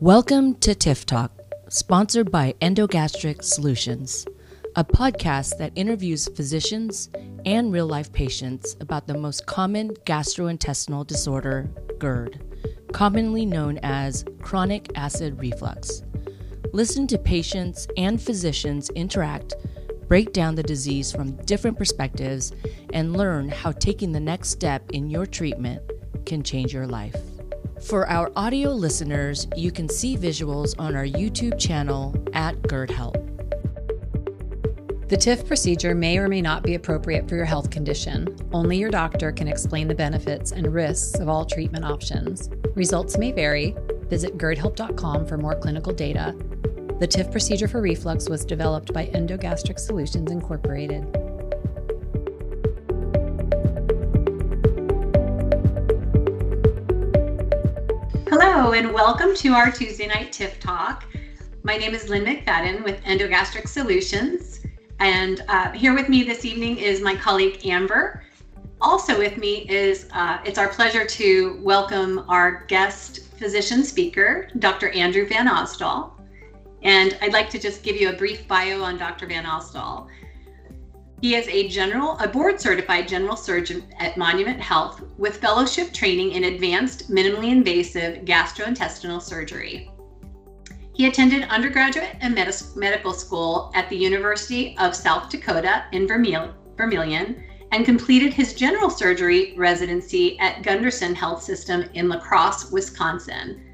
Welcome to TIF Talk, sponsored by Endogastric Solutions, a podcast that interviews physicians and real life patients about the most common gastrointestinal disorder, GERD, commonly known as chronic acid reflux. Listen to patients and physicians interact, break down the disease from different perspectives, and learn how taking the next step in your treatment can change your life. For our audio listeners, you can see visuals on our YouTube channel at GERD Help. The TIF procedure may or may not be appropriate for your health condition. Only your doctor can explain the benefits and risks of all treatment options. Results may vary. Visit GERDhelp.com for more clinical data. The TIF procedure for reflux was developed by Endogastric Solutions Incorporated. And welcome to our Tuesday night TIF Talk. My name is Lynn McFadden with Endogastric Solutions, and uh, here with me this evening is my colleague Amber. Also with me is uh, it's our pleasure to welcome our guest physician speaker, Dr. Andrew VanOsdol. And I'd like to just give you a brief bio on Dr. VanOsdol. He is a general, a board certified general surgeon at Monument Health with fellowship training in advanced minimally invasive gastrointestinal surgery. He attended undergraduate and med- medical school at the University of South Dakota in Vermillion and completed his general surgery residency at Gundersen Health System in La Crosse, Wisconsin.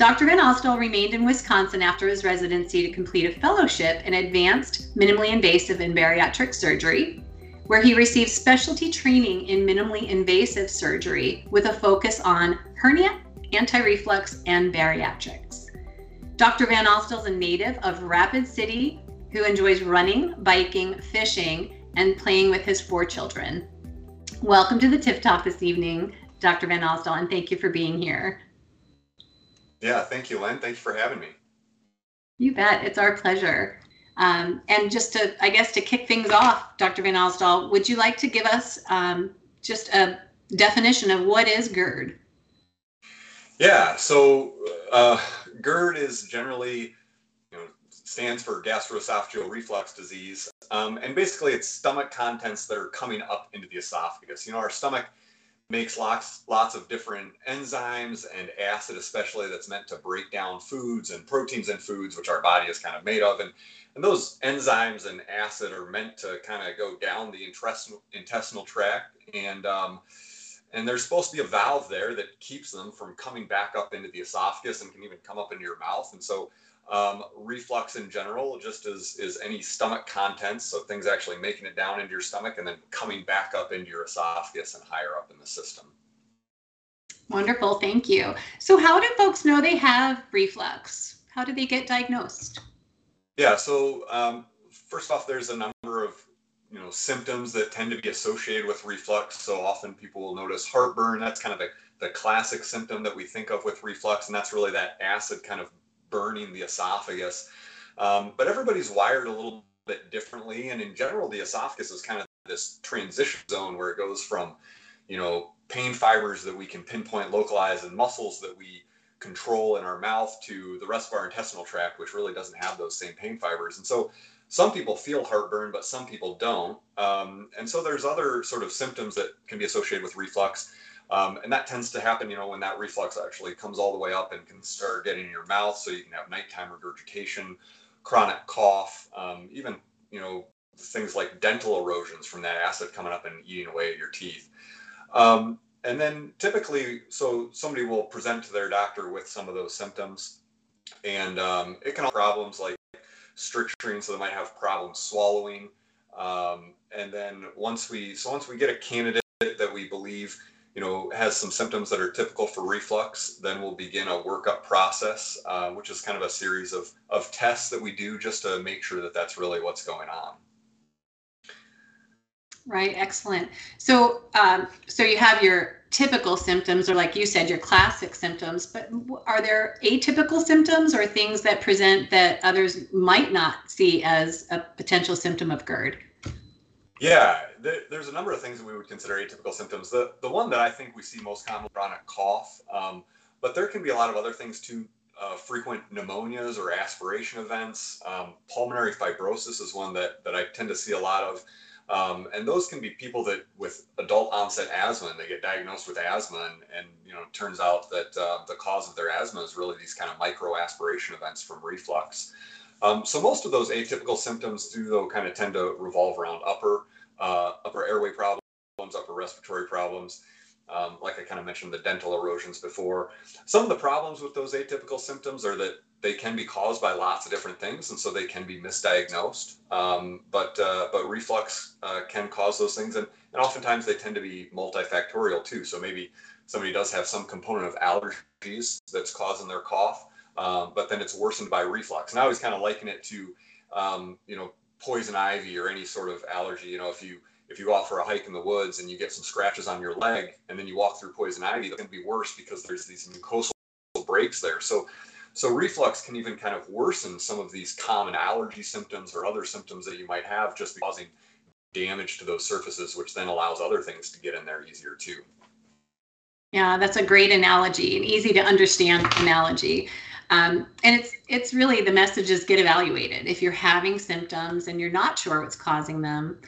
Dr. VanOsdol remained in Wisconsin after his residency to complete a fellowship in advanced minimally invasive and bariatric surgery, where he received specialty training in minimally invasive surgery with a focus on hernia, anti reflux, and bariatrics. Dr. VanOsdol is a native of Rapid City who enjoys running, biking, fishing, and playing with his four children. Welcome to the TIF Talk this evening, Dr. VanOsdol, and thank you for being here. Yeah, thank you, Lynn. Thank you for having me. You bet. It's our pleasure. Um, and just to, I guess, to kick things off, Dr. VanOsdol, would you like to give us um, just a definition of what is GERD? Yeah, so uh, GERD is generally, you know, stands for gastroesophageal reflux disease. Um, and basically, it's stomach contents that are coming up into the esophagus. You know, our stomach makes lots lots of different enzymes and acid especially that's meant to break down foods and proteins in foods which our body is kind of made of. And and those enzymes and acid are meant to kind of go down the intestinal intestinal tract. And um, and there's supposed to be a valve there that keeps them from coming back up into the esophagus and can even come up into your mouth. And so um, reflux in general just is, is any stomach contents, so things actually making it down into your stomach and then coming back up into your esophagus and higher up in the system. Wonderful, thank you. So, how do folks know they have reflux? How do they get diagnosed? Yeah, so um, first off, there's a number of you know symptoms that tend to be associated with reflux. So often people will notice heartburn. That's kind of the, the classic symptom that we think of with reflux, and that's really that acid kind of burning the esophagus. Um, but everybody's wired a little bit differently. And in general, the esophagus is kind of this transition zone where it goes from, you know, pain fibers that we can pinpoint, localize, and muscles that we control in our mouth to the rest of our intestinal tract, which really doesn't have those same pain fibers. And so some people feel heartburn, but some people don't. Um, and so there's other sort of symptoms that can be associated with reflux. Um, and that tends to happen, you know, when that reflux actually comes all the way up and can start getting in your mouth. So you can have nighttime regurgitation, chronic cough, um, even, you know, things like dental erosions from that acid coming up and eating away at your teeth. Um, and then typically, so somebody will present to their doctor with some of those symptoms. And um, it can have problems like stricturing, so they might have problems swallowing. Um, and then once we, so once we get a candidate that we believe you know, has some symptoms that are typical for reflux, then we'll begin a workup process, uh, which is kind of a series of, of tests that we do just to make sure that that's really what's going on. Right, excellent. So, um, so you have your typical symptoms, or like you said, your classic symptoms. But are there atypical symptoms or things that present that others might not see as a potential symptom of GERD? Yeah, there, there's a number of things that we would consider atypical symptoms. The the one that I think we see most commonly chronic cough, um, but there can be a lot of other things too. uh, frequent pneumonias or aspiration events. Um, pulmonary fibrosis is one that, that I tend to see a lot of. Um, and those can be people that with adult onset asthma and they get diagnosed with asthma and, and you know turns out that uh, the cause of their asthma is really these kind of micro aspiration events from reflux. Um, so most of those atypical symptoms do though kind of tend to revolve around upper uh, upper airway problems, upper respiratory problems. Um, like I kind of mentioned the dental erosions before. Some of the problems with those atypical symptoms are that they can be caused by lots of different things, and so they can be misdiagnosed. Um, but uh, but reflux uh, can cause those things, and, and oftentimes they tend to be multifactorial too. So maybe somebody does have some component of allergies that's causing their cough, um, but then it's worsened by reflux. And I always kind of liken it to um, you know poison ivy or any sort of allergy. You know if you if you go out for a hike in the woods and you get some scratches on your leg and then you walk through poison ivy, that's going to be worse because there's these mucosal breaks there. So so reflux can even kind of worsen some of these common allergy symptoms or other symptoms that you might have just causing damage to those surfaces, which then allows other things to get in there easier too. Yeah, that's a great analogy, an easy to understand analogy. Um, and it's it's really the message is get evaluated. If you're having symptoms and you're not sure what's causing them,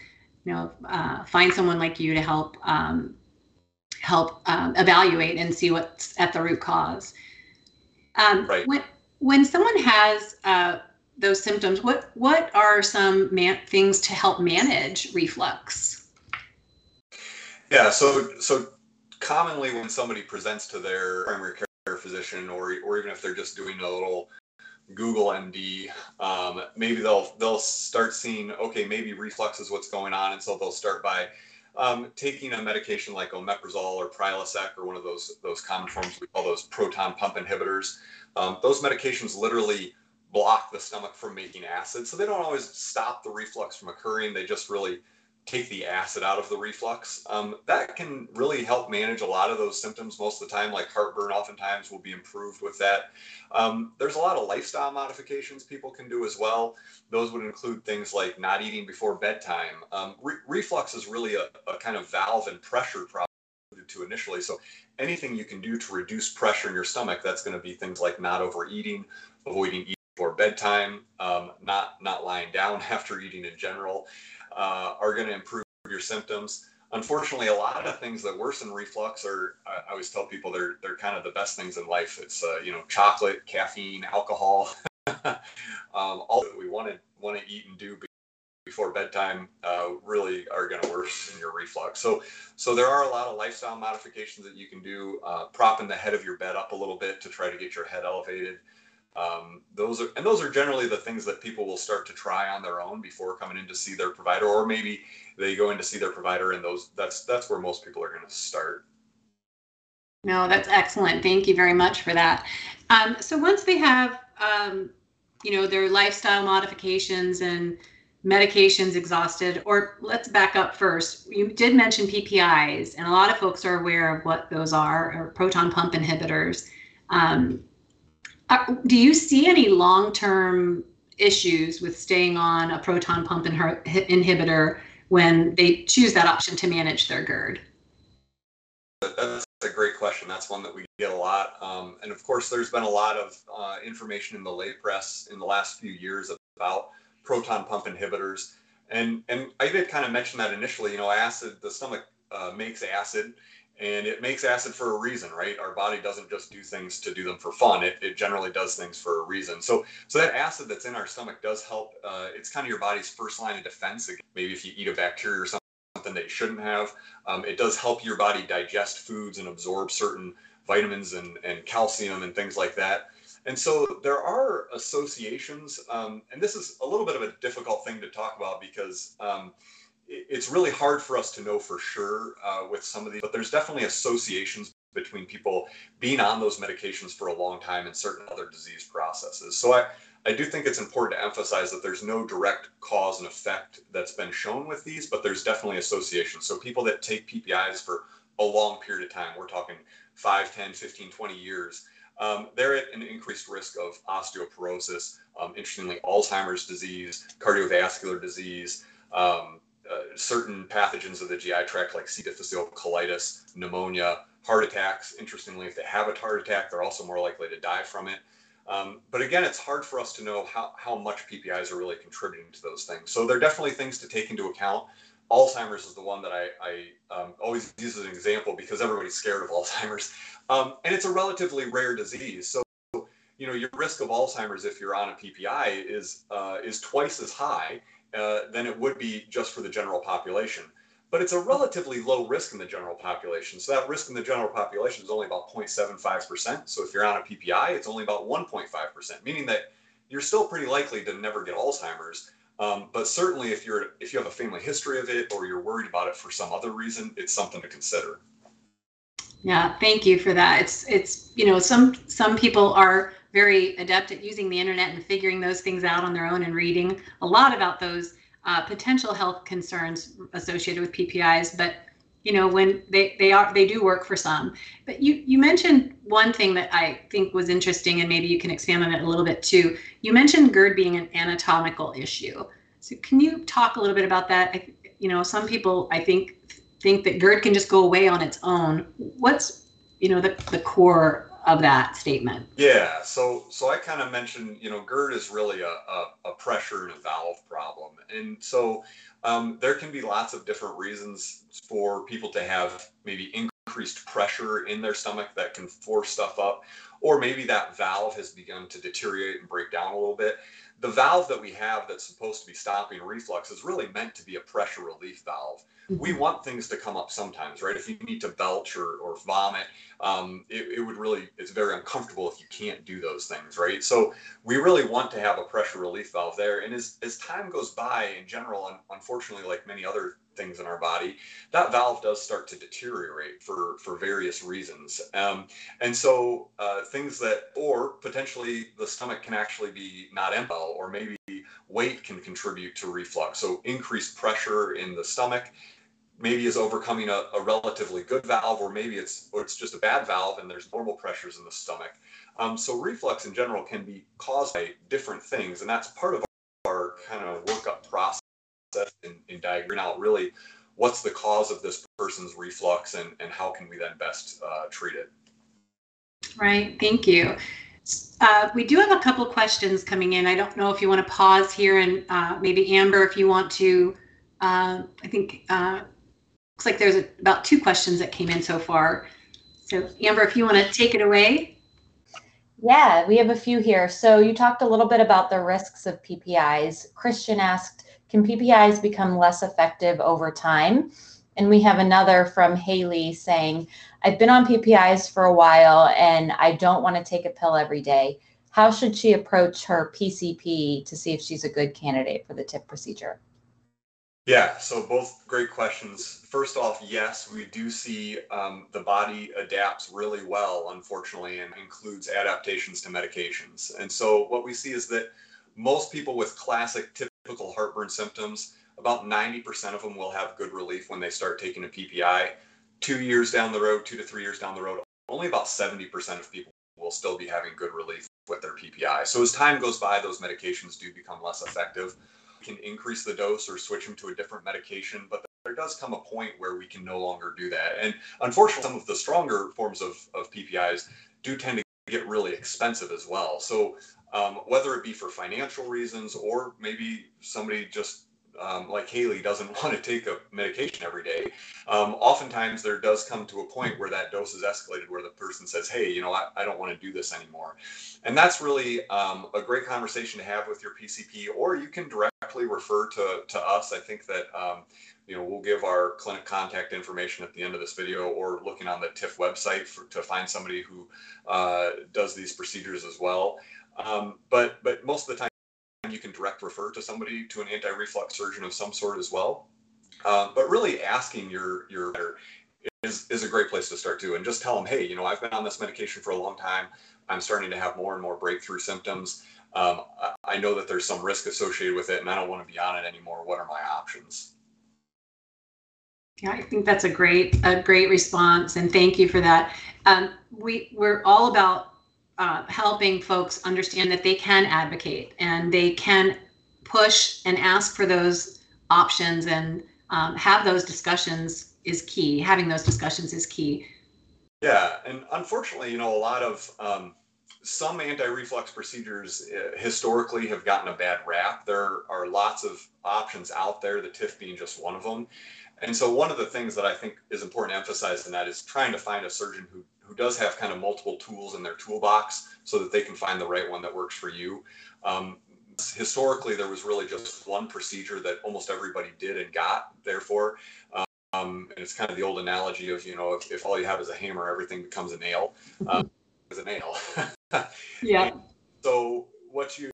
you know, uh, find someone like you to help um, help um, evaluate and see what's at the root cause. Um, right. When when someone has uh, those symptoms, what what are some man- things to help manage reflux? Yeah, so so commonly when somebody presents to their primary care physician, or or even if they're just doing a little Google MD, um, maybe they'll they'll start seeing okay, maybe reflux is what's going on, and so they'll start by um, taking a medication like omeprazole or Prilosec or one of those those common forms we call those proton pump inhibitors. Um, those medications literally block the stomach from making acid, so they don't always stop the reflux from occurring. They just really take the acid out of the reflux. Um, that can really help manage a lot of those symptoms most of the time, like heartburn oftentimes will be improved with that. Um, there's a lot of lifestyle modifications people can do as well. Those would include things like not eating before bedtime. Um, re- reflux is really a, a, kind of valve and pressure problem to initially. So anything you can do to reduce pressure in your stomach, that's going to be things like not overeating, avoiding eating before bedtime, um, not not lying down after eating in general uh, are going to improve your symptoms. Unfortunately, a lot of things that worsen reflux are, I, I always tell people they're, they're kind of the best things in life. It's, uh, you know, chocolate, caffeine, alcohol, um, all that we want to, want to eat and do before bedtime uh, really are going to worsen your reflux. So, so there are a lot of lifestyle modifications that you can do. Uh, propping the head of your bed up a little bit to try to get your head elevated. Um, those are and those are generally the things that people will start to try on their own before coming in to see their provider, or maybe they go in to see their provider, and those that's that's where most people are going to start. No, that's excellent. Thank you very much for that. Um, so once they have, um, you know, their lifestyle modifications and medications exhausted, or let's back up first. You did mention PPIs, and a lot of folks are aware of what those are, or proton pump inhibitors. Um, do you see any long-term issues with staying on a proton pump inhibitor when they choose that option to manage their GERD? That's a great question. That's one that we get a lot. Um, and of course, there's been a lot of uh, information in the lay press in the last few years about proton pump inhibitors. And, and I did kind of mention that initially, you know, acid, the stomach uh, makes acid and it makes acid for a reason right? Our body doesn't just do things to do them for fun. It, it generally does things for a reason. So so that acid that's in our stomach does help uh, it's kind of your body's first line of defense maybe if you eat a bacteria or something that you shouldn't have. Um, it does help your body digest foods and absorb certain vitamins and, and calcium and things like that. And so there are associations um, and this is a little bit of a difficult thing to talk about because um, it's really hard for us to know for sure uh, with some of these, but there's definitely associations between people being on those medications for a long time and certain other disease processes. So I, I do think it's important to emphasize that there's no direct cause and effect that's been shown with these, but there's definitely associations. So people that take PPIs for a long period of time, we're talking 5, 10, 15, 20 years, um, they're at an increased risk of osteoporosis, um, interestingly, Alzheimer's disease, cardiovascular disease, um, uh, certain pathogens of the GI tract, like C. difficile, colitis, pneumonia, heart attacks. Interestingly, if they have a heart attack, they're also more likely to die from it. Um, but again, it's hard for us to know how, how much PPIs are really contributing to those things. So there are definitely things to take into account. Alzheimer's is the one that I, I um, always use as an example because everybody's scared of Alzheimer's. Um, and it's a relatively rare disease. So, you know, your risk of Alzheimer's if you're on a PPI is, uh, is twice as high uh, than it would be just for the general population. But it's a relatively low risk in the general population. So that risk in the general population is only about 0.75%. So if you're on a PPI, it's only about 1.5%, meaning that you're still pretty likely to never get Alzheimer's. Um, but certainly if you're if you have a family history of it or you're worried about it for some other reason, it's something to consider. Yeah, thank you for that. It's it's you know some some people are very adept at using the internet and figuring those things out on their own and reading a lot about those uh, potential health concerns associated with PPIs. But you know when they they are they do work for some. But you you mentioned one thing that I think was interesting, and maybe you can expand on it a little bit too. You mentioned GERD being an anatomical issue. So can you talk a little bit about that? I, you know, some people I think think that GERD can just go away on its own. What's you know the the core of that statement? Yeah, so so I kind of mentioned, you know, GERD is really a, a, a pressure and a valve problem, and so um, there can be lots of different reasons for people to have maybe increased pressure in their stomach that can force stuff up, or maybe that valve has begun to deteriorate and break down a little bit. The valve that we have that's supposed to be stopping reflux is really meant to be a pressure relief valve we mm-hmm. want things to come up sometimes, right? If you need to belch or, or vomit, um, it, it, would really, it's very uncomfortable if you can't do those things, right? So we really want to have a pressure relief valve there. And as, as time goes by in general, and unfortunately, like many other things in our body, that valve does start to deteriorate for, for various reasons. Um, and so uh, things that, or potentially the stomach can actually be not empty, or maybe weight can contribute to reflux. So increased pressure in the stomach maybe is overcoming a, a, relatively good valve, or maybe it's or it's just a bad valve and there's normal pressures in the stomach. Um, so reflux in general can be caused by different things, and that's part of our kind of in, in diagnosing out really what's the cause of this person's reflux and, and how can we then best uh, treat it. Right, thank you. Uh, we do have a couple questions coming in. I don't know if you want to pause here and uh, maybe Amber, if you want to, uh, I think uh, looks like there's about two questions that came in so far. So Amber, if you want to take it away. Yeah, we have a few here. So you talked a little bit about the risks of PPIs. Christian asked, can PPIs become less effective over time? And we have another from Haley saying, I've been on PPIs for a while and I don't want to take a pill every day. How should she approach her PCP to see if she's a good candidate for the TIF procedure? Yeah, so both great questions. First off, yes, we do see um, the body adapts really well, unfortunately, and includes adaptations to medications. And so what we see is that most people with classic typical heartburn symptoms, about 90% of them will have good relief when they start taking a PPI. Two years down the road, two to three years down the road, only about 70% of people will still be having good relief with their PPI. So as time goes by, those medications do become less effective We can increase the dose or switch them to a different medication, but there does come a point where we can no longer do that. And unfortunately, some of the stronger forms of, of PPIs do tend to get really expensive as well. So um, whether it be for financial reasons or maybe somebody just um, like Haley doesn't want to take a medication every day, um, oftentimes there does come to a point where that dose is escalated where the person says, hey, you know, I, I don't want to do this anymore. And that's really um, a great conversation to have with your PCP, or you can directly refer to, to us. I think that, um, you know, we'll give our clinic contact information at the end of this video or looking on the TIF website for, to find somebody who uh, does these procedures as well. Um, but, but most of the time, you can direct refer to somebody to an anti-reflux surgeon of some sort as well. Um, but really asking your your is, is a great place to start too. And just tell them, hey, you know, I've been on this medication for a long time. I'm starting to have more and more breakthrough symptoms. Um, I know that there's some risk associated with it, and I don't want to be on it anymore. What are my options? Yeah, I think that's a great a great response, and thank you for that. Um, we we're all about uh, helping folks understand that they can advocate and they can push and ask for those options and um, have those discussions is key. Having those discussions is key. Yeah, and unfortunately, you know, a lot of um, some anti-reflux procedures uh, historically have gotten a bad rap. There are lots of options out there, the TIF being just one of them. And so one of the things that I think is important to emphasize in that is trying to find a surgeon who, who does have kind of multiple tools in their toolbox so that they can find the right one that works for you. Um, historically, there was really just one procedure that almost everybody did and got, therefore. Um, and it's kind of the old analogy of, you know, if, if all you have is a hammer, everything becomes a nail. Um, is a nail. yeah. And so what you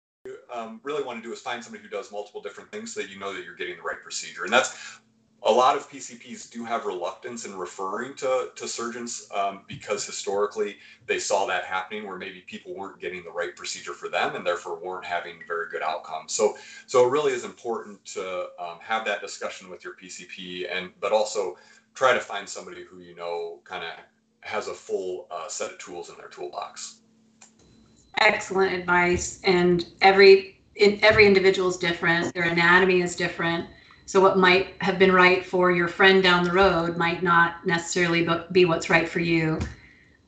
um, really want to do is find somebody who does multiple different things so that you know that you're getting the right procedure. And that's a lot of PCPs do have reluctance in referring to, to surgeons um, because historically they saw that happening where maybe people weren't getting the right procedure for them and therefore weren't having very good outcomes. So, so it really is important to um, have that discussion with your PCP and but also try to find somebody who you know kind of has a full uh, set of tools in their toolbox. Excellent advice. And every in, every individual is different. Their anatomy is different. So what might have been right for your friend down the road might not necessarily be what's right for you.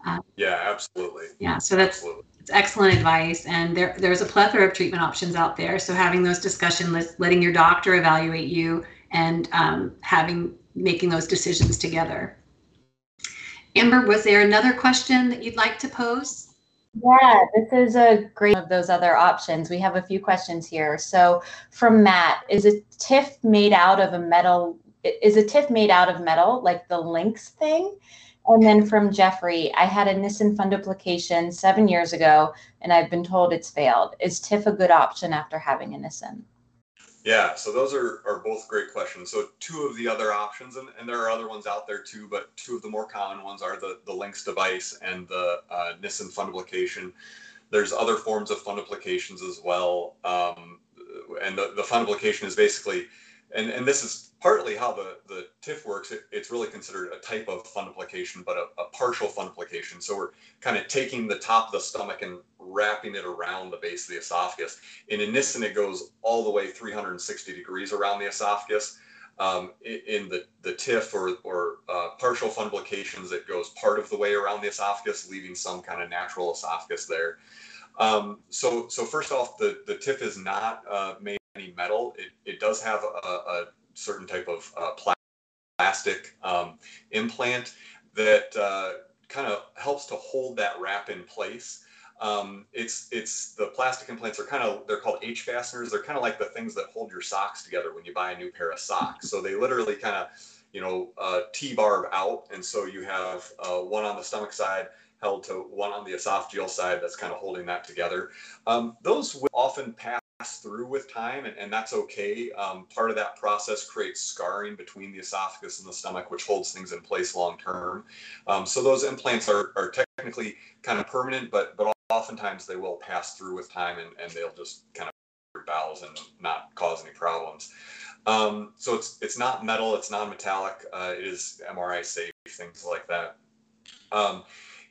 Uh, yeah, absolutely. Yeah, so that's absolutely. it's excellent advice, and there there's a plethora of treatment options out there. So having those discussions, letting your doctor evaluate you, and um, having making those decisions together. Amber, was there another question that you'd like to pose? Yeah, this is a great of those other options. We have a few questions here. So from Matt, is a TIF made out of a metal? Is a TIF made out of metal, like the LINX thing? And then from Jeffrey, I had a Nissen fundoplication seven years ago, and I've been told it's failed. Is TIF a good option after having a Nissen? Yeah, so those are, are both great questions. So two of the other options, and, and there are other ones out there too, but two of the more common ones are the, the LINX device and the uh, Nissen fundoplication. There's other forms of fundoplications as well. Um, and the, the fundoplication is basically and and this is partly how the the TIF works. It, it's really considered a type of fundoplication, but a, a partial fundoplication. So we're kind of taking the top of the stomach and wrapping it around the base of the esophagus. In a Nissen, it goes all the way 360 degrees around the esophagus. Um, in the, the TIF or, or uh, partial fundoplications, it goes part of the way around the esophagus, leaving some kind of natural esophagus there. Um, so, so first off, the, the TIF is not uh, made any metal. It, it does have a, a certain type of uh, plastic um, implant that uh, kind of helps to hold that wrap in place. Um, it's it's the plastic implants are kind of they're called H fasteners. They're kind of like the things that hold your socks together when you buy a new pair of socks. So they literally kind of you know uh, T-barb out, and so you have uh, one on the stomach side held to one on the esophageal side that's kind of holding that together. Um, those will often pass through with time, and, and that's okay. Um, part of that process creates scarring between the esophagus and the stomach, which holds things in place long term. Um, so those implants are, are technically kind of permanent, but but oftentimes they will pass through with time, and, and they'll just kind of bowels and not cause any problems. Um, so it's it's not metal, it's non-metallic, uh, it is MRI safe, things like that. Um,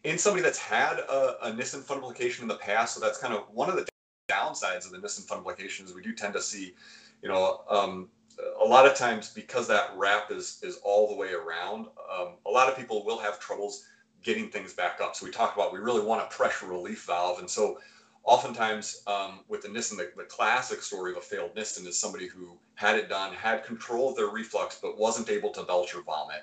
in somebody that's had a, a fundoplication in the past, so that's kind of one of the downsides of the Nissen fundoplication is we do tend to see, you know, um, a lot of times because that wrap is is all the way around, um, a lot of people will have troubles getting things back up. So we talked about we really want a pressure relief valve, and so oftentimes um, with the Nissen, the, the, classic story of a failed Nissen is somebody who had it done, had control of their reflux, but wasn't able to belch or vomit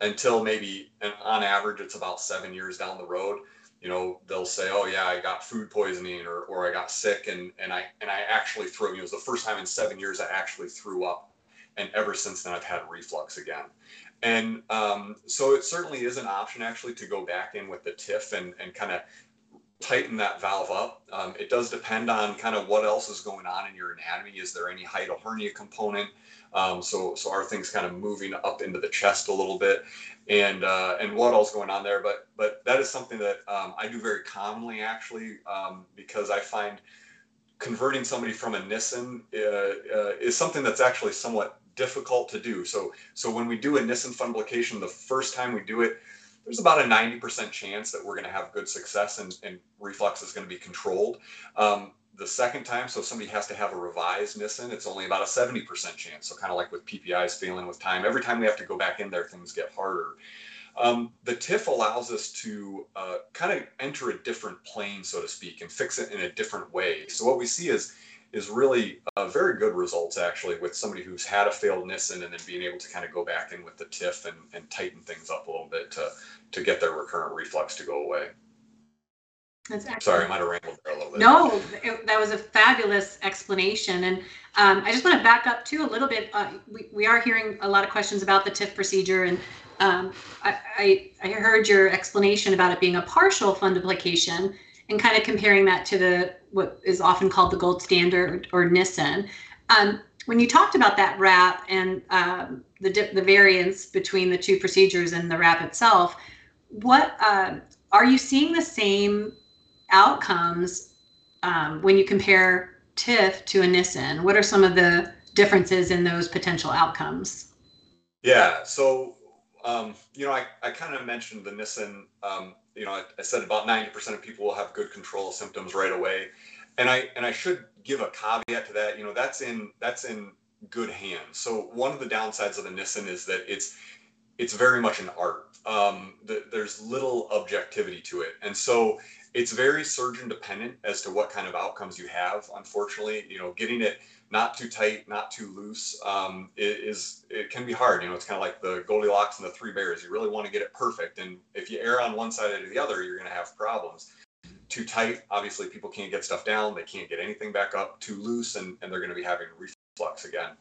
until maybe, and on average, it's about seven years down the road you know, they'll say, "Oh yeah, I got food poisoning or, or I got sick," and and I and I actually threw. You know, it was the first time in seven years I actually threw up, and ever since then I've had reflux again. And um, so it certainly is an option actually to go back in with the TIF and and kind of tighten that valve up. Um, it does depend on kind of what else is going on in your anatomy. Is there any hiatal hernia component? Um, so, so are things kind of moving up into the chest a little bit, and uh, and what else going on there? But but that is something that um, I do very commonly actually um, because I find converting somebody from a Nissen uh, uh, is something that's actually somewhat difficult to do. So so when we do a Nissen fundoplication, the first time we do it, there's about a 90% chance that we're going to have good success and, and reflux is going to be controlled. Um, the second time, so if somebody has to have a revised Nissen, it's only about a 70% chance. So kind of like with PPIs failing with time, every time we have to go back in there, things get harder. Um, the TIF allows us to uh, kind of enter a different plane, so to speak, and fix it in a different way. So what we see is is really uh, very good results actually with somebody who's had a failed Nissen and then being able to kind of go back in with the TIF and, and tighten things up a little bit to, to get their recurrent reflux to go away. That's Sorry, I might have rambled there a little bit. No, it, that was a fabulous explanation. And um, I just want to back up too a little bit. Uh, we, we are hearing a lot of questions about the TIF procedure. And um, I, I, I heard your explanation about it being a partial fundoplication and kind of comparing that to the what is often called the gold standard or Nissen. Um, when you talked about that wrap and um, the the variance between the two procedures and the wrap itself, what uh, are you seeing the same outcomes um, when you compare TIF to a Nissen? What are some of the differences in those potential outcomes? Yeah, so um, you know, I, I kind of mentioned the Nissen um, you know, I, I said about 90% of people will have good control of symptoms right away. And I and I should give a caveat to that. You know, that's in that's in good hands. So one of the downsides of the Nissen is that it's it's very much an art. Um, the, there's little objectivity to it, and so it's very surgeon dependent as to what kind of outcomes you have. Unfortunately, you know, getting it not too tight, not too loose um, is it can be hard. You know, it's kind of like the Goldilocks and the three bears. You really want to get it perfect, and if you err on one side or the other, you're going to have problems. Too tight, obviously, people can't get stuff down. They can't get anything back up. Too loose, and, and they're going to be having reflux again.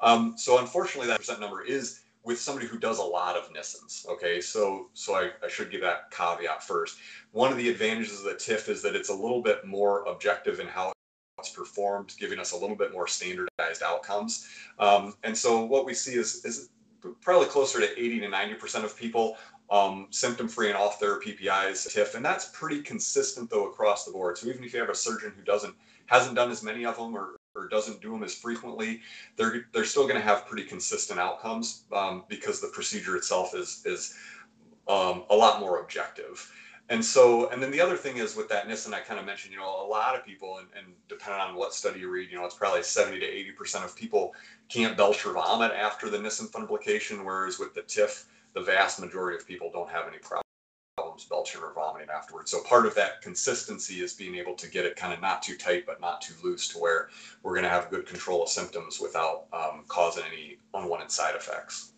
Um, so unfortunately, that percent number is with somebody who does a lot of Nissens. Okay, so so I, I, should give that caveat first. One of the advantages of the TIF is that it's a little bit more objective in how it's performed, giving us a little bit more standardized outcomes. Um, and so what we see is, is probably closer to 80 to 90% of people um, symptom free and off their PPIs, TIF, and that's pretty consistent though across the board. So even if you have a surgeon who doesn't hasn't done as many of them or, or doesn't do them as frequently, they're they're still going to have pretty consistent outcomes um, because the procedure itself is is um, a lot more objective. And so and then the other thing is with that nissen i kind of mentioned you know a lot of people and, and depending on what study you read you know it's probably 70 to 80 percent of people can't belch or vomit after the nissen fundoplication whereas with the tif the vast majority of people don't have any problems belching or vomiting afterwards so part of that consistency is being able to get it kind of not too tight but not too loose to where we're going to have good control of symptoms without um, causing any unwanted side effects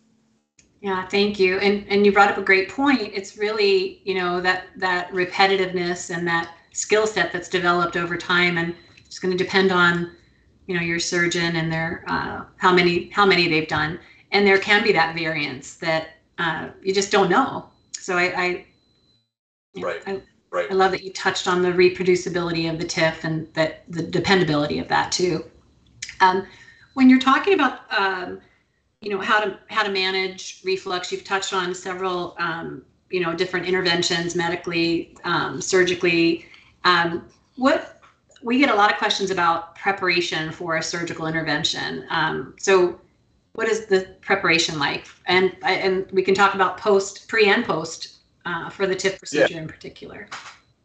yeah, thank you. And and you brought up a great point. It's really, you know, that that repetitiveness and that skill set that's developed over time and it's going to depend on, you know, your surgeon and their uh, how many how many they've done. And there can be that variance that uh, you just don't know. So I, I right. I, right. I love that you touched on the reproducibility of the TIF and that the dependability of that too. Um, when you're talking about um, you know how to how to manage reflux you've touched on several um, you know different interventions medically um, surgically um, what we get a lot of questions about preparation for a surgical intervention um, so what is the preparation like and and we can talk about post pre and post uh, for the TIF procedure yeah. in particular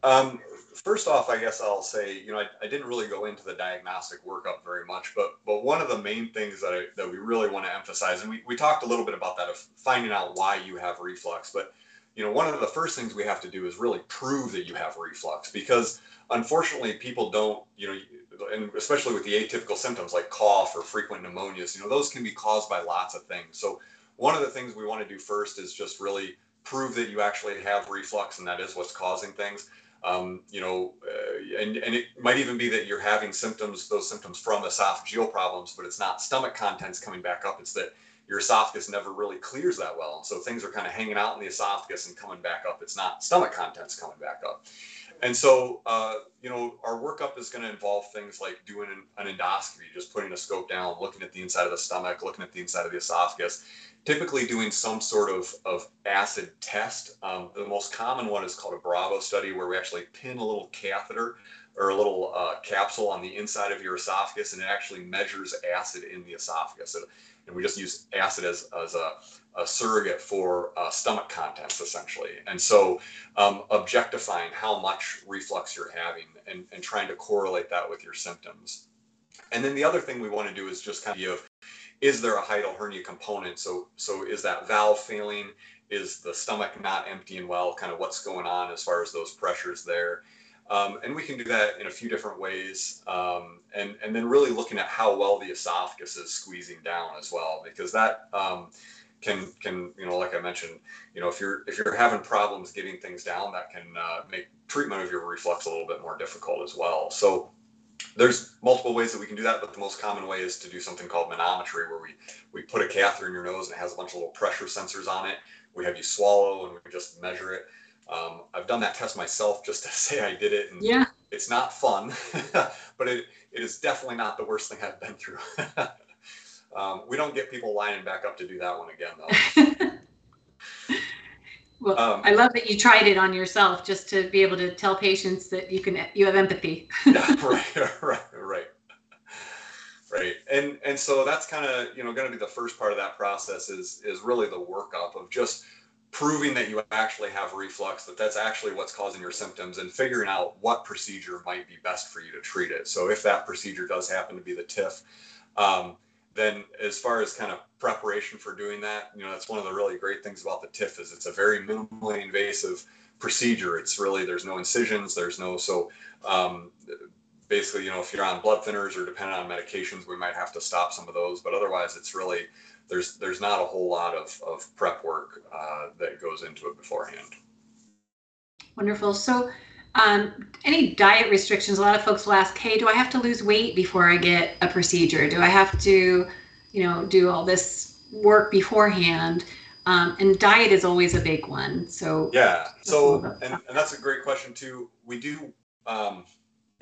um, first off, I guess I'll say, you know, I, I, didn't really go into the diagnostic workup very much, but but one of the main things that I, that we really want to emphasize, and we, we talked a little bit about that of finding out why you have reflux, but you know, one of the first things we have to do is really prove that you have reflux because unfortunately people don't, you know, and especially with the atypical symptoms like cough or frequent pneumonias, you know, those can be caused by lots of things. So one of the things we want to do first is just really prove that you actually have reflux and that is what's causing things. Um, you know, uh, and, and it might even be that you're having symptoms, those symptoms from esophageal problems, but it's not stomach contents coming back up. It's that your esophagus never really clears that well. So things are kind of hanging out in the esophagus and coming back up. It's not stomach contents coming back up. And so, uh, you know, our workup is going to involve things like doing an, an endoscopy, just putting a scope down, looking at the inside of the stomach, looking at the inside of the esophagus, typically doing some sort of, of acid test. Um, the most common one is called a Bravo study, where we actually pin a little catheter or a little uh, capsule on the inside of your esophagus, and it actually measures acid in the esophagus. And, and we just use acid as, as a, a surrogate for uh, stomach contents, essentially. And so, um, objectifying how much reflux you're having and, and trying to correlate that with your symptoms. And then the other thing we want to do is just kind of is there a hiatal hernia component? So, so is that valve failing? is the stomach not emptying well? Kind of what's going on as far as those pressures there. Um, and we can do that in a few different ways. Um, and, and then really looking at how well the esophagus is squeezing down as well, because that um, can, can, you know, like I mentioned, you know, if you're, if you're having problems getting things down, that can uh, make treatment of your reflux a little bit more difficult as well. So there's multiple ways that we can do that, but the most common way is to do something called manometry, where we, we put a catheter in your nose and it has a bunch of little pressure sensors on it. We have you swallow and we just measure it. Um, I've done that test myself just to say I did it. And yeah. It's not fun, but it, it is definitely not the worst thing I've been through. um, we don't get people lining back up to do that one again, though. Well, um, I love that you tried it on yourself just to be able to tell patients that you can you have empathy. yeah, right, right, right right and and so that's kind of you know going to be the first part of that process is is really the workup of just proving that you actually have reflux, that that's actually what's causing your symptoms, and figuring out what procedure might be best for you to treat it. So if that procedure does happen to be the TIF, um, then as far as kind of preparation for doing that, you know, that's one of the really great things about the TIF is it's a very minimally invasive procedure. It's really there's no incisions, there's no so um, basically, you know, if you're on blood thinners or dependent on medications, we might have to stop some of those, but otherwise, it's really there's there's not a whole lot of, of prep work uh, that goes into it beforehand. Wonderful. So, um, any diet restrictions? A lot of folks will ask, "Hey, do I have to lose weight before I get a procedure? Do I have to, you know, do all this work beforehand?" Um, and diet is always a big one. So yeah. So and, and that's a great question too. We do. Um,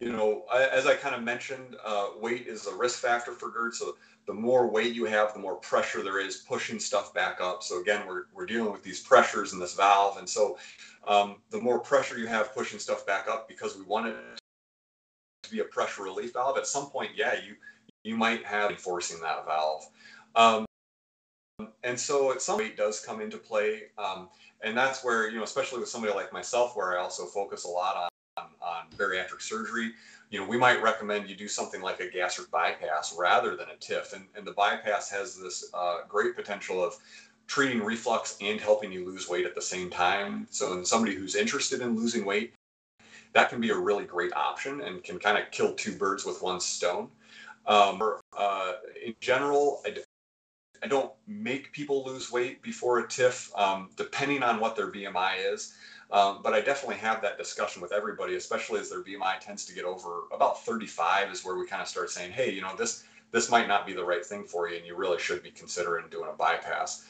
you know, as I kind of mentioned, uh, weight is a risk factor for GERD. So the more weight you have, the more pressure there is pushing stuff back up. So again, we're, we're dealing with these pressures in this valve. And so um, the more pressure you have pushing stuff back up because we want it to be a pressure relief valve, at some point, yeah, you, you might have enforcing that valve. Um, and so at some weight does come into play. Um, and that's where, you know, especially with somebody like myself, where I also focus a lot on, on, on bariatric surgery, you know, we might recommend you do something like a gastric bypass rather than a TIF. And, and the bypass has this uh, great potential of treating reflux and helping you lose weight at the same time. So, in somebody who's interested in losing weight, that can be a really great option and can kind of kill two birds with one stone. Um, uh, in general, I, I, don't make people lose weight before a TIF, um, depending on what their BMI is. Um, but I definitely have that discussion with everybody, especially as their BMI tends to get over about 35 is where we kind of start saying, hey, you know, this this might not be the right thing for you, and you really should be considering doing a bypass.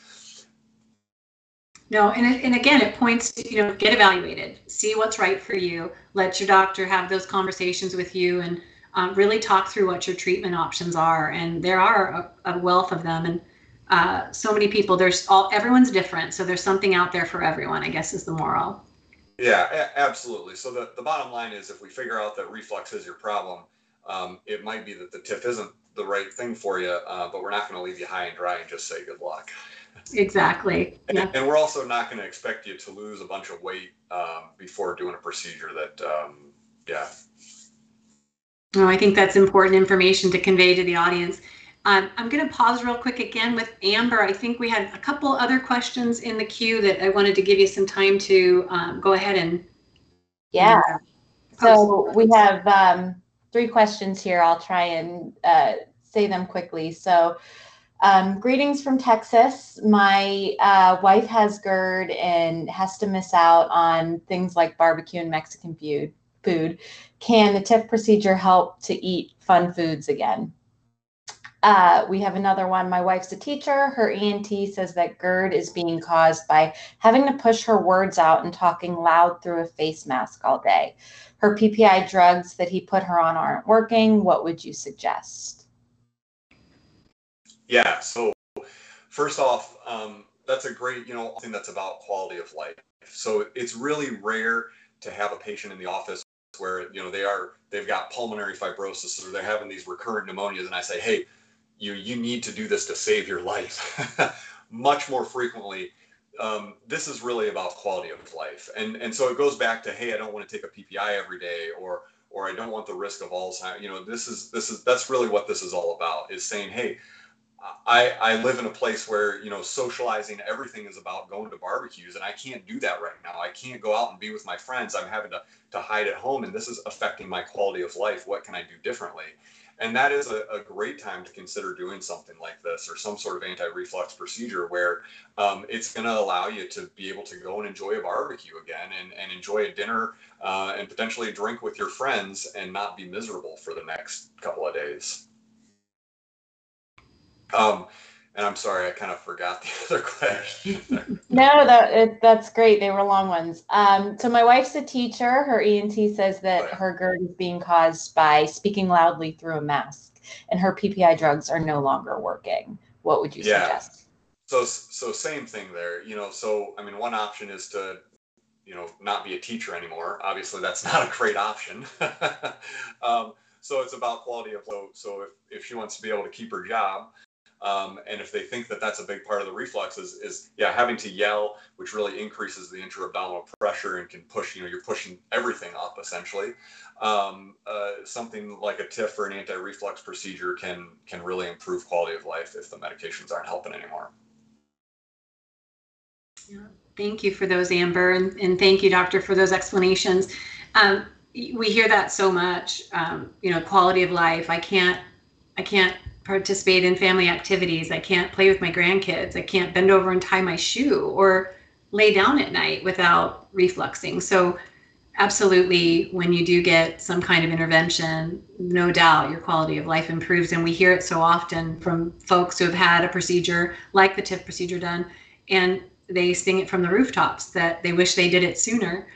No, and, and again, it points to, you know, get evaluated, see what's right for you, let your doctor have those conversations with you, and um, really talk through what your treatment options are. And there are a, a wealth of them. And uh, so many people, there's all, everyone's different. So there's something out there for everyone, I guess is the moral. Yeah, absolutely. So the, the bottom line is if we figure out that reflux is your problem, um, it might be that the TIF isn't the right thing for you, uh, but we're not going to leave you high and dry and just say good luck. Exactly. Yeah. And, and we're also not going to expect you to lose a bunch of weight um, before doing a procedure that, um, yeah. No, I think that's important information to convey to the audience. Um, I'm going to pause real quick again with Amber. I think we had a couple other questions in the queue that I wanted to give you some time to um, go ahead and. Yeah. And, uh, so we have um, three questions here. I'll try and uh, say them quickly. So, um, greetings from Texas. My uh, wife has GERD and has to miss out on things like barbecue and Mexican food. Can the TIF procedure help to eat fun foods again? Uh, we have another one. My wife's a teacher. Her ENT says that GERD is being caused by having to push her words out and talking loud through a face mask all day. Her PPI drugs that he put her on aren't working. What would you suggest? Yeah. So, first off, um, that's a great, you know, thing that's about quality of life. So, it's really rare to have a patient in the office where, you know, they are, they've got pulmonary fibrosis or they're having these recurrent pneumonias. And I say, hey, you you need to do this to save your life much more frequently um, this is really about quality of life and and so it goes back to hey i don't want to take a ppi every day or or i don't want the risk of alzheimer's you know this is this is that's really what this is all about is saying hey I, I live in a place where you know socializing everything is about going to barbecues and i can't do that right now. I can't go out and be with my friends. I'm having to, to hide at home and this is affecting my quality of life. What can i do differently? And that is a, a great time to consider doing something like this or some sort of anti-reflux procedure where um, it's going to allow you to be able to go and enjoy a barbecue again and, and enjoy a dinner uh, and potentially drink with your friends and not be miserable for the next couple of days um, and I'm sorry, I kind of forgot the other question. no, that it, that's great. They were long ones. Um, so my wife's a teacher. Her ENT says that right. her GERD is being caused by speaking loudly through a mask, and her PPI drugs are no longer working. What would you yeah. suggest? So, so same thing there. You know, so I mean, one option is to, you know, not be a teacher anymore. Obviously, that's not a great option. um, so it's about quality of life. So if, if she wants to be able to keep her job, um, and if they think that that's a big part of the reflux is, is yeah having to yell which really increases the intra-abdominal pressure and can push you know you're pushing everything up essentially. Um, uh, something like a TIF or an anti-reflux procedure can can really improve quality of life if the medications aren't helping anymore. Yeah. thank you for those amber and, and thank you doctor for those explanations. Um, we hear that so much um, you know quality of life. I can't i can't participate in family activities. I can't play with my grandkids. I can't bend over and tie my shoe or lay down at night without refluxing. So, absolutely, when you do get some kind of intervention, no doubt your quality of life improves. And we hear it so often from folks who have had a procedure like the TIF procedure done, and they sing it from the rooftops that they wish they did it sooner.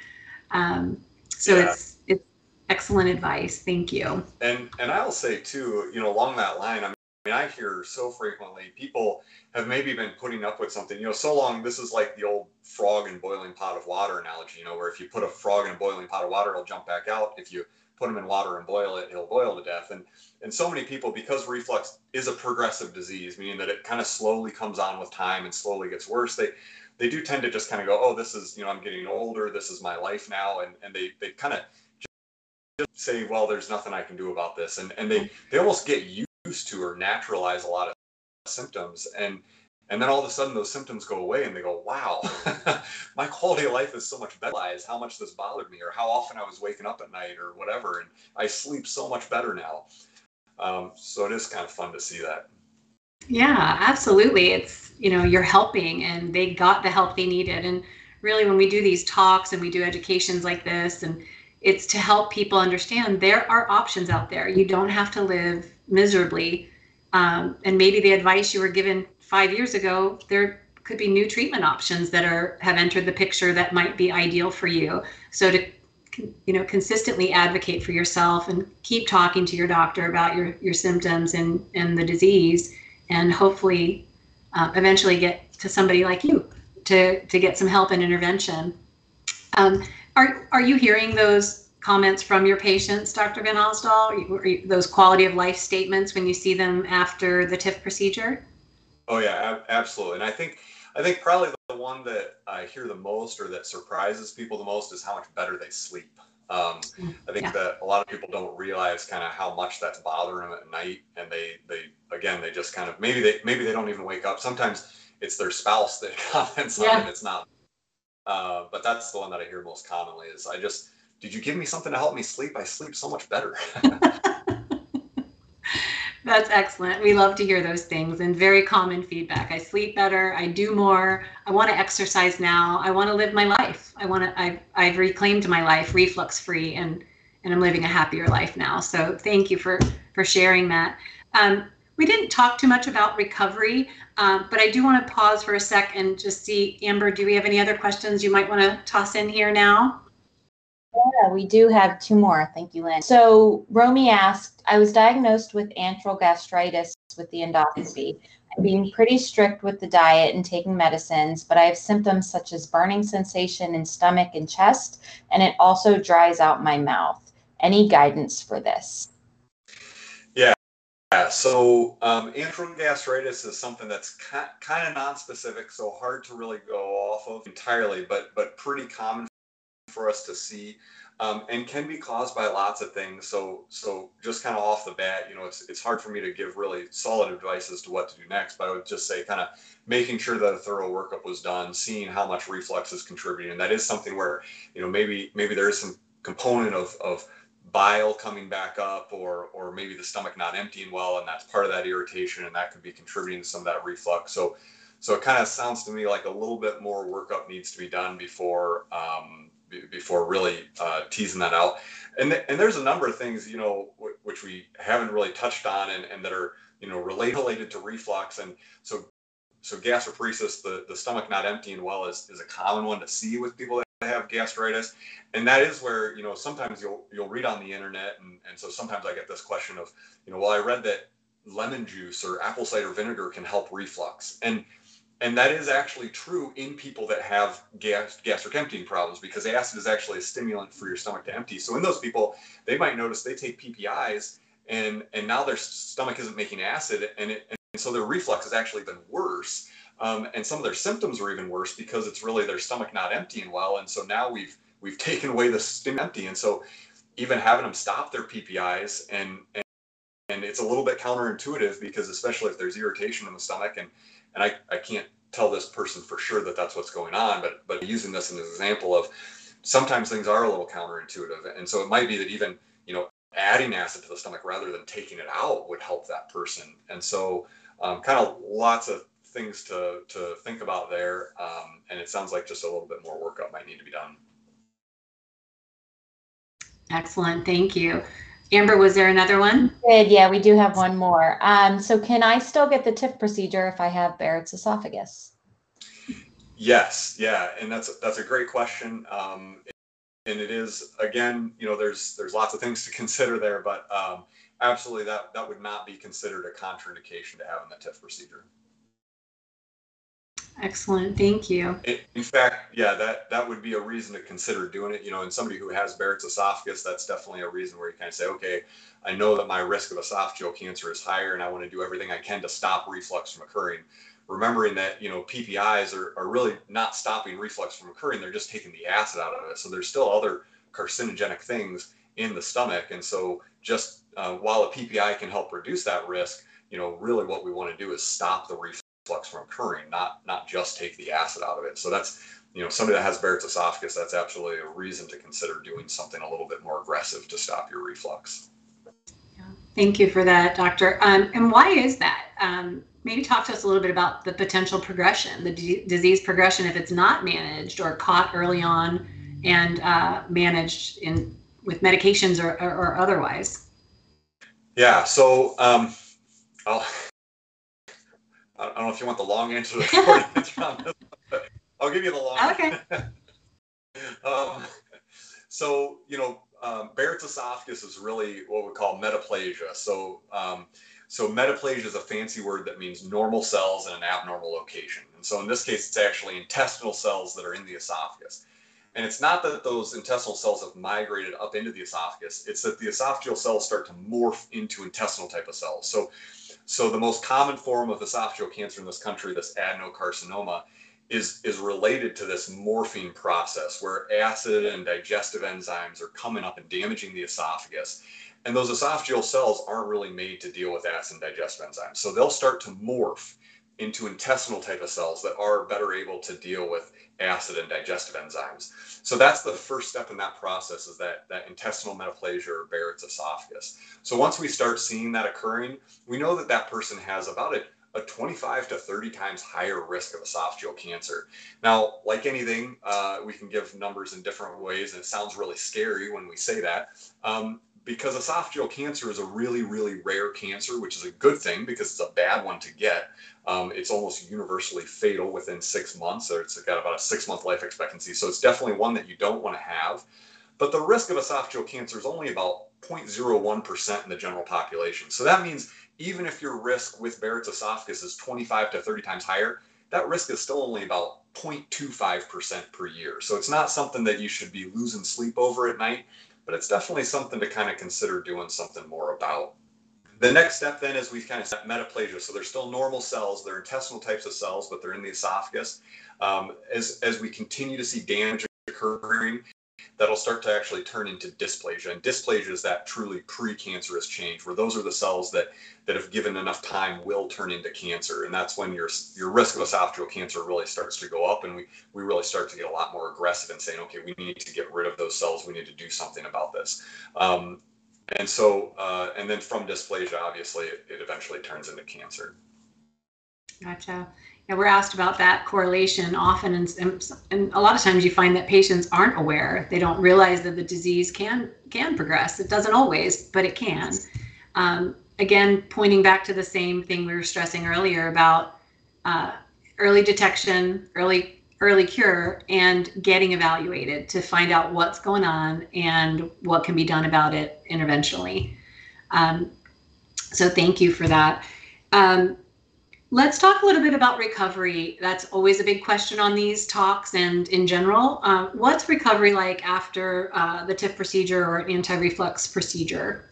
Um, so yeah. it's it's excellent advice. Thank you. And and I'll say too, you know, along that line, I mean, I hear so frequently people have maybe been putting up with something, you know, so long. This is like the old frog in boiling pot of water analogy, you know, where if you put a frog in a boiling pot of water, it'll jump back out. If you put him in water and boil it, he'll boil to death. And and so many people, because reflux is a progressive disease, meaning that it kind of slowly comes on with time and slowly gets worse, they they do tend to just kind of go, oh, this is, you know, I'm getting older, this is my life now, and and they they kind of just say, well, there's nothing I can do about this, and and they they almost get used used to or naturalize a lot of symptoms and and then all of a sudden those symptoms go away and they go wow my quality of life is so much better. How much this bothered me or how often i was waking up at night or whatever and i sleep so much better now. Um, so it is kind of fun to see that. Yeah absolutely. It's you know you're helping and they got the help they needed and really when we do these talks and we do educations like this and it's to help people understand there are options out there you don't have to live miserably. Um, and maybe the advice you were given five years ago, there could be new treatment options that are have entered the picture that might be ideal for you. So to you know consistently advocate for yourself and keep talking to your doctor about your your symptoms and and the disease, and hopefully uh, eventually get to somebody like you to to get some help and intervention. Um, are are you hearing those comments from your patients, Dr. VanOsdol? Those quality of life statements when you see them after the TIF procedure? Oh yeah, absolutely. And I think I think probably the one that I hear the most or that surprises people the most is how much better they sleep. Um, I think yeah. that a lot of people don't realize kind of how much that's bothering them at night, and they they again they just kind of maybe they maybe they don't even wake up. Sometimes it's their spouse that comments yeah. on it. It's not. Uh, but that's the one that I hear most commonly is I just did you give me something to help me sleep? I sleep so much better. That's excellent. We love to hear those things and very common feedback. I sleep better. I do more. I want to exercise now. I want to live my life. I want to. I've I've reclaimed my life, reflux free, and and I'm living a happier life now. So thank you for for sharing that. Um, we didn't talk too much about recovery, um, but I do want to pause for a sec and just see, Amber, do we have any other questions you might want to toss in here now? Yeah, we do have two more. Thank you, Lynn. So Romy asked, I was diagnosed with antral gastritis with the endoscopy. I'm being pretty strict with the diet and taking medicines, but I have symptoms such as burning sensation in stomach and chest, and it also dries out my mouth. Any guidance for this? Yeah. So um, antral gastritis is something that's kind of non-specific, so hard to really go off of entirely, but but pretty common for us to see um, and can be caused by lots of things. So, so just kind of off the bat, you know, it's it's hard for me to give really solid advice as to what to do next. But I would just say, kind of making sure that a thorough workup was done, seeing how much reflux is contributing, and that is something where, you know, maybe maybe there is some component of of bile coming back up or or maybe the stomach not emptying well and that's part of that irritation and that could be contributing to some of that reflux so so it kind of sounds to me like a little bit more workup needs to be done before um, before really uh, teasing that out. And, th- and there's a number of things, you know, w- which we haven't really touched on and, and that are, you know, related to reflux. And so, so gastroparesis, the, the stomach not emptying well is, is a common one to see with people that have gastritis. And that is where, you know, sometimes you'll, you'll read on the internet. And, and so sometimes I get this question of, you know, well, I read that lemon juice or apple cider vinegar can help reflux. And and that is actually true in people that have gas, gastric emptying problems because acid is actually a stimulant for your stomach to empty. So in those people, they might notice they take PPIs and and now their stomach isn't making acid and, it, and so their reflux has actually been worse. Um, and some of their symptoms are even worse because it's really their stomach not emptying well. And so now we've we've taken away the stim empty. And so even having them stop their PPIs and, and and it's a little bit counterintuitive because especially if there's irritation in the stomach and and I, I can't tell this person for sure that that's what's going on, but but using this as an example of sometimes things are a little counterintuitive, and so it might be that even you know adding acid to the stomach rather than taking it out would help that person, and so um, kind of lots of things to to think about there, um, and it sounds like just a little bit more workup might need to be done. Excellent, thank you. Amber, was there another one? Good. Yeah, we do have one more. Um, so can I still get the TIF procedure if I have Barrett's esophagus? Yes. Yeah, and that's that's a great question. Um, and it is again, you know, there's there's lots of things to consider there, but um, absolutely that that would not be considered a contraindication to having the TIF procedure. Excellent, thank you. In fact, yeah, that that would be a reason to consider doing it. You know, in somebody who has Barrett's esophagus, that's definitely a reason where you kind of say, okay, I know that my risk of esophageal cancer is higher, and I want to do everything I can to stop reflux from occurring. Remembering that you know PPIs are, are really not stopping reflux from occurring; they're just taking the acid out of it. So there's still other carcinogenic things in the stomach, and so just uh, while a PPI can help reduce that risk, you know, really what we want to do is stop the reflux reflux from occurring, not not just take the acid out of it. So that's you know somebody that has Barrett's esophagus, that's absolutely a reason to consider doing something a little bit more aggressive to stop your reflux. Yeah. Thank you for that, doctor. Um, and why is that? Um, maybe talk to us a little bit about the potential progression, the d- disease progression, if it's not managed or caught early on and uh, managed in with medications or, or, or otherwise. Yeah. So um, I'll I don't know if you want the long answer or the short answer on this, but I'll give you the long. Okay. um, so you know, um, Barrett's esophagus is really what we call metaplasia. So um, so metaplasia is a fancy word that means normal cells in an abnormal location. And so in this case, it's actually intestinal cells that are in the esophagus. And it's not that those intestinal cells have migrated up into the esophagus, it's that the esophageal cells start to morph into intestinal type of cells. So so the most common form of esophageal cancer in this country, this adenocarcinoma, is, is related to this morphine process where acid and digestive enzymes are coming up and damaging the esophagus. And those esophageal cells aren't really made to deal with acid and digestive enzymes. So they'll start to morph into intestinal type of cells that are better able to deal with acid and digestive enzymes. So that's the first step in that process is that, that intestinal metaplasia or Barrett's esophagus. So once we start seeing that occurring, we know that that person has about a, a 25 to 30 times higher risk of esophageal cancer. Now, like anything, uh, we can give numbers in different ways, and it sounds really scary when we say that. Um, because esophageal cancer is a really, really rare cancer, which is a good thing because it's a bad one to get. Um, it's almost universally fatal within six months, or it's got about a six month life expectancy. So it's definitely one that you don't want to have. But the risk of esophageal cancer is only about 0.01% in the general population. So that means even if your risk with Barrett's esophagus is 25 to 30 times higher, that risk is still only about 0.25% per year. So it's not something that you should be losing sleep over at night, but it's definitely something to kind of consider doing something more about. The next step then is we've kind of set metaplasia. So they're still normal cells, they're intestinal types of cells, but they're in the esophagus. Um, as, as we continue to see damage occurring, that'll start to actually turn into dysplasia. And dysplasia is that truly precancerous change where those are the cells that that if given enough time will turn into cancer. And that's when your your risk of esophageal cancer really starts to go up and we we really start to get a lot more aggressive in saying, okay, we need to get rid of those cells. We need to do something about this. Um, and so, uh, and then from dysplasia, obviously, it, it eventually turns into cancer. Gotcha. We're asked about that correlation often, and, and, a lot of times you find that patients aren't aware. They don't realize that the disease can can progress. It doesn't always, but it can. Um, again, pointing back to the same thing we were stressing earlier about uh, early detection, early early cure, and getting evaluated to find out what's going on and what can be done about it interventionally. Um, so thank you for that. Um, Let's talk a little bit about recovery. That's always a big question on these talks and in general. Uh, what's recovery like after uh, the TIF procedure or an anti-reflux procedure?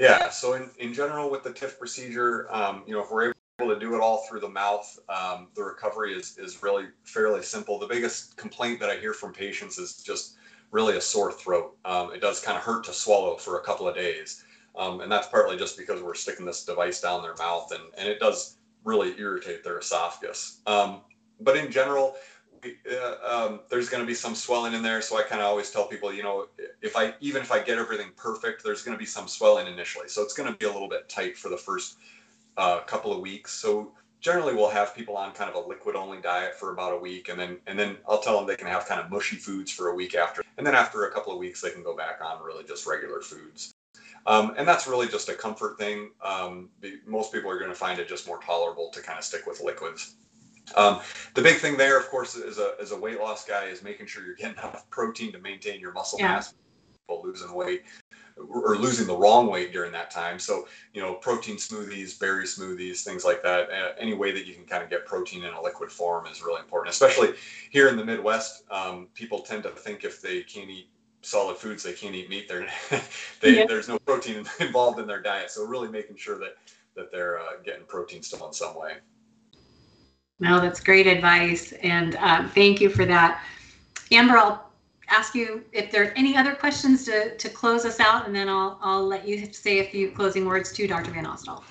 Yeah, so in, in general with the TIF procedure, um, you know, if we're able to do it all through the mouth, um, the recovery is, is really fairly simple. The biggest complaint that I hear from patients is just really a sore throat. Um, it does kind of hurt to swallow for a couple of days. Um, and that's partly just because we're sticking this device down their mouth and, and it does really irritate their esophagus. Um, but in general, uh, um, there's going to be some swelling in there. So I kind of always tell people, you know, if I even if I get everything perfect, there's going to be some swelling initially. So it's going to be a little bit tight for the first uh, couple of weeks. So generally, we'll have people on kind of a liquid only diet for about a week, and then and then I'll tell them they can have kind of mushy foods for a week after, and then after a couple of weeks, they can go back on really just regular foods. Um, and that's really just a comfort thing. Um, most people are going to find it just more tolerable to kind of stick with liquids. Um, the big thing there, of course, as a, as a weight loss guy is making sure you're getting enough protein to maintain your muscle yeah. mass while losing weight or losing the wrong weight during that time. So, you know, protein smoothies, berry smoothies, things like that. Uh, any way that you can kind of get protein in a liquid form is really important, especially here in the Midwest. Um, people tend to think if they can't eat solid foods they can't eat meat. They yeah. there's no protein involved in their diet. So really making sure that that they're uh, getting protein still in some way. No that's great advice. And um, thank you for that. Amber i'll ask you if there are any other questions to, to close us out and then i'll i'll let you say a few closing words to dr van Osdol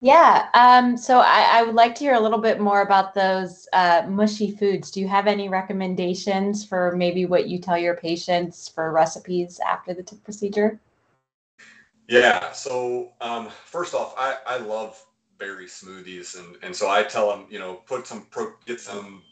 yeah. Um, so I, I, would like to hear a little bit more about those uh, mushy foods. Do you have any recommendations for maybe what you tell your patients for recipes after the TIF procedure? Yeah. So um, first off, I, I love berry smoothies, and and so I tell them, you know, put some pro, get some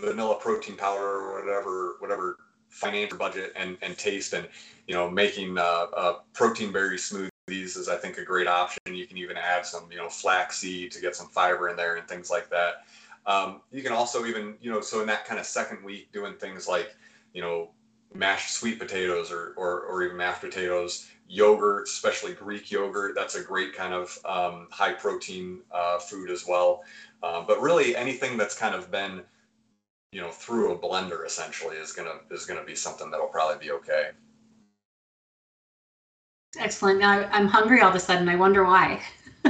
vanilla protein powder or whatever whatever financial budget and and taste, and you know, making uh, a protein berry smoothie these is I think a great option. You can even add some, you know, flaxseed to get some fiber in there and things like that. Um, you can also even, you know, so in that kind of second week, doing things like, you know, mashed sweet potatoes or, or, or even mashed potatoes, yogurt, especially Greek yogurt. That's a great kind of um, high protein uh, food as well. Uh, but really, anything that's kind of been, you know, through a blender essentially is gonna is gonna be something that'll probably be okay. Excellent. Now I'm hungry all of a sudden. I wonder why.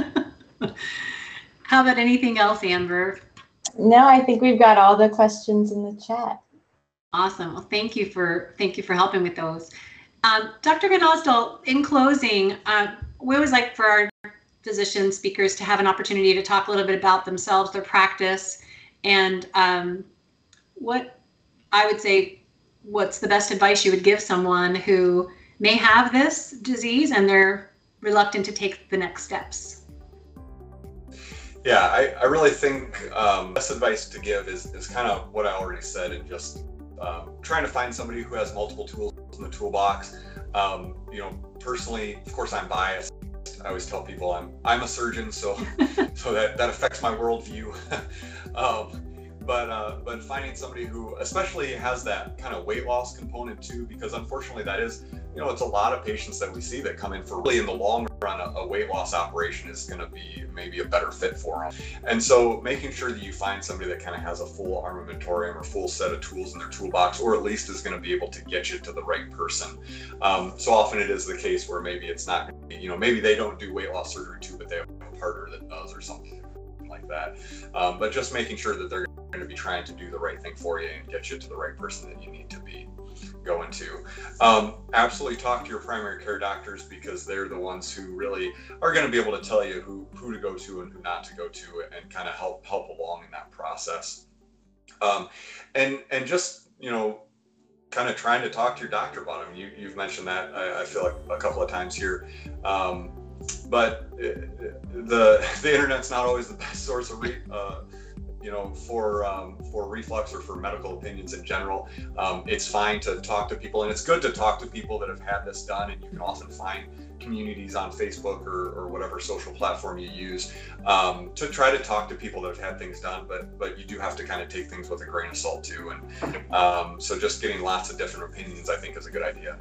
How about anything else, Amber? No, I think we've got all the questions in the chat. Awesome. Well, thank you for thank you for helping with those. Um, Dr. Van Osdol, in closing, uh, we always like for our physician speakers to have an opportunity to talk a little bit about themselves, their practice, and um, what I would say, what's the best advice you would give someone who may have this disease and they're reluctant to take the next steps? Yeah, I, I really think um, best advice to give is, is kind of what I already said and just um, trying to find somebody who has multiple tools in the toolbox. Um, you know, personally, of course, I'm biased. I always tell people I'm I'm a surgeon, so so that that affects my worldview. um, but uh, but finding somebody who especially has that kind of weight loss component too, because unfortunately that is you know, it's a lot of patients that we see that come in for really in the long run, a, weight loss operation is going to be maybe a better fit for them. And so making sure that you find somebody that kind of has a full armamentarium or full set of tools in their toolbox, or at least is going to be able to get you to the right person. Um, so often it is the case where maybe it's not, you know, maybe they don't do weight loss surgery too, but they have a partner that does or something like that. Um, but just making sure that they're going to be trying to do the right thing for you and get you to the right person that you need to be going to. Um, absolutely talk to your primary care doctors because they're the ones who really are going to be able to tell you who, who to go to and who not to go to and kind of help help along in that process. Um, and and just you know kind of trying to talk to your doctor about them. You, you've mentioned that I, I feel like a couple of times here. Um, but uh, the the internet's not always the best source of re, uh, you know for um, for reflux or for medical opinions in general um, it's fine to talk to people and it's good to talk to people that have had this done and you can often find communities on facebook or, or whatever social platform you use um, to try to talk to people that have had things done but but you do have to kind of take things with a grain of salt too and um, so just getting lots of different opinions i think is a good idea.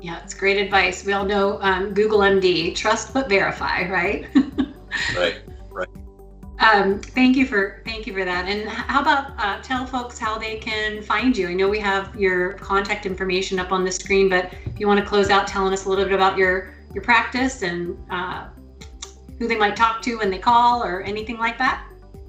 Yeah it's great advice. We all know um, google md trust but verify right? right right um, thank you for thank you for that. And how about uh, tell folks how they can find you? I know we have your contact information up on the screen, but if you want to close out telling us a little bit about your your practice and uh, who they might talk to when they call or anything like that.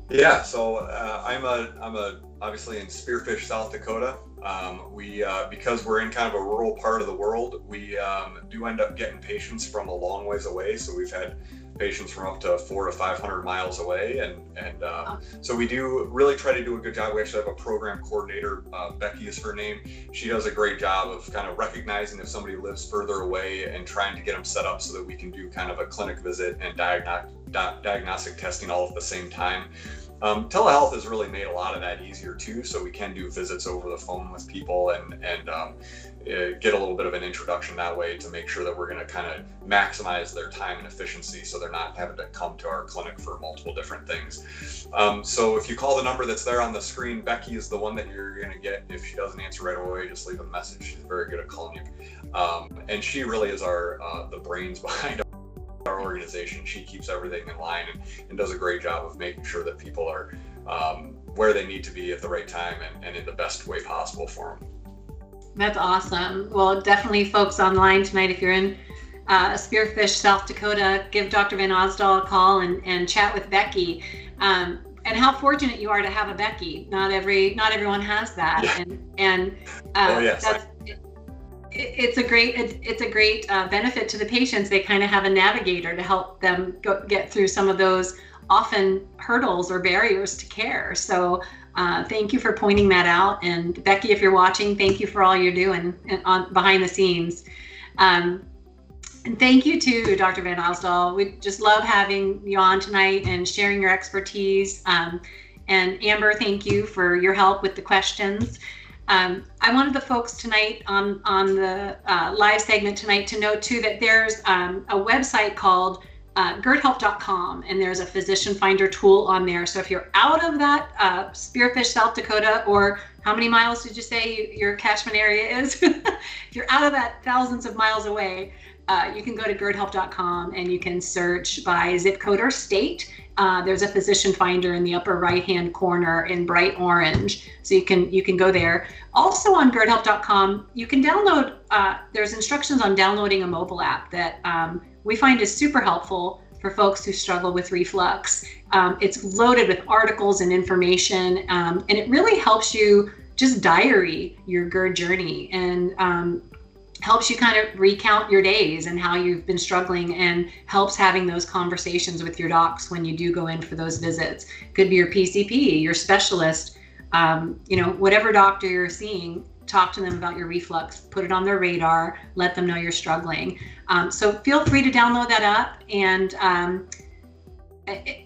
Yeah, so uh, I'm a I'm a obviously in Spearfish, South Dakota. Um, we uh, because we're in kind of a rural part of the world, we um, do end up getting patients from a long ways away. So we've had patients from up to four to 500 miles away. And, and um, so we do really try to do a good job. We actually have a program coordinator, uh, Becky is her name. She does a great job of kind of recognizing if somebody lives further away and trying to get them set up so that we can do kind of a clinic visit and diagnostic, di- diagnostic testing all at the same time. Um, telehealth has really made a lot of that easier too, so we can do visits over the phone with people and and um, uh, get a little bit of an introduction that way to make sure that we're going to kind of maximize their time and efficiency so they're not having to come to our clinic for multiple different things. Um, so if you call the number that's there on the screen, Becky is the one that you're going to get. If she doesn't answer right away, just leave a message. She's very good at calling you. Um, and she really is our uh, the brains behind our organization. She keeps everything in line and, and does a great job of making sure that people are um, where they need to be at the right time and, and in the best way possible for them. That's awesome. Well, definitely, folks online tonight, if you're in uh, Spearfish, South Dakota, give Dr. Van Osdol a call and, and chat with Becky. Um, and how fortunate you are to have a Becky. Not every not everyone has that, yeah. and and uh, oh, yes. that's it, it's a great it, it's a great uh, benefit to the patients. They kind of have a navigator to help them go, get through some of those often hurdles or barriers to care. So uh, thank you for pointing that out. And Becky, if you're watching, thank you for all you're doing on behind the scenes. Um, and thank you to Dr. Van Osdol. We just love having you on tonight and sharing your expertise. Um, and Amber, thank you for your help with the questions. Um, I wanted the folks tonight on on the uh, live segment tonight to know too that there's um, a website called uh, GERDHelp.com and there's a physician finder tool on there. So if you're out of that uh, Spearfish, South Dakota, or how many miles did you say your catchment area is? if you're out of that thousands of miles away, uh, you can go to GERDHelp.com and you can search by zip code or state. Uh, there's a physician finder in the upper right hand corner in bright orange so you can you can go there also on GERDHelp.com you can download uh, there's instructions on downloading a mobile app that um, we find is super helpful for folks who struggle with reflux. Um, it's loaded with articles and information, um, and it really helps you just diary your GERD journey and um, helps you kind of recount your days and how you've been struggling and helps having those conversations with your docs when you do go in for those visits. Could be your PCP, your specialist, um, you know, whatever doctor you're seeing talk to them about your reflux, put it on their radar, let them know you're struggling. Um, so feel free to download that up. And um,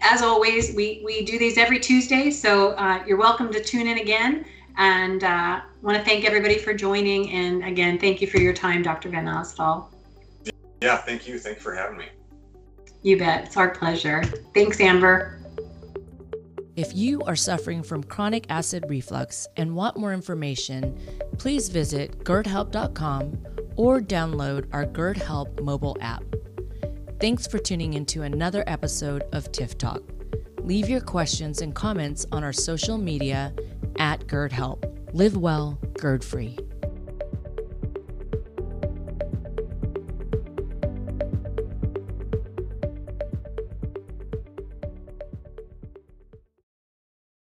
as always, we, we do these every Tuesday. So uh, you're welcome to tune in again. And uh, want to thank everybody for joining. And again, thank you for your time, Dr. Van Osdol. Yeah, thank you. Thanks for having me. You bet. It's our pleasure. Thanks, Amber. If you are suffering from chronic acid reflux and want more information, please visit GERDHelp.com or download our GERD Help mobile app. Thanks for tuning into another episode of TIF Talk. Leave your questions and comments on our social media at GERD Help. Live well, GERD free.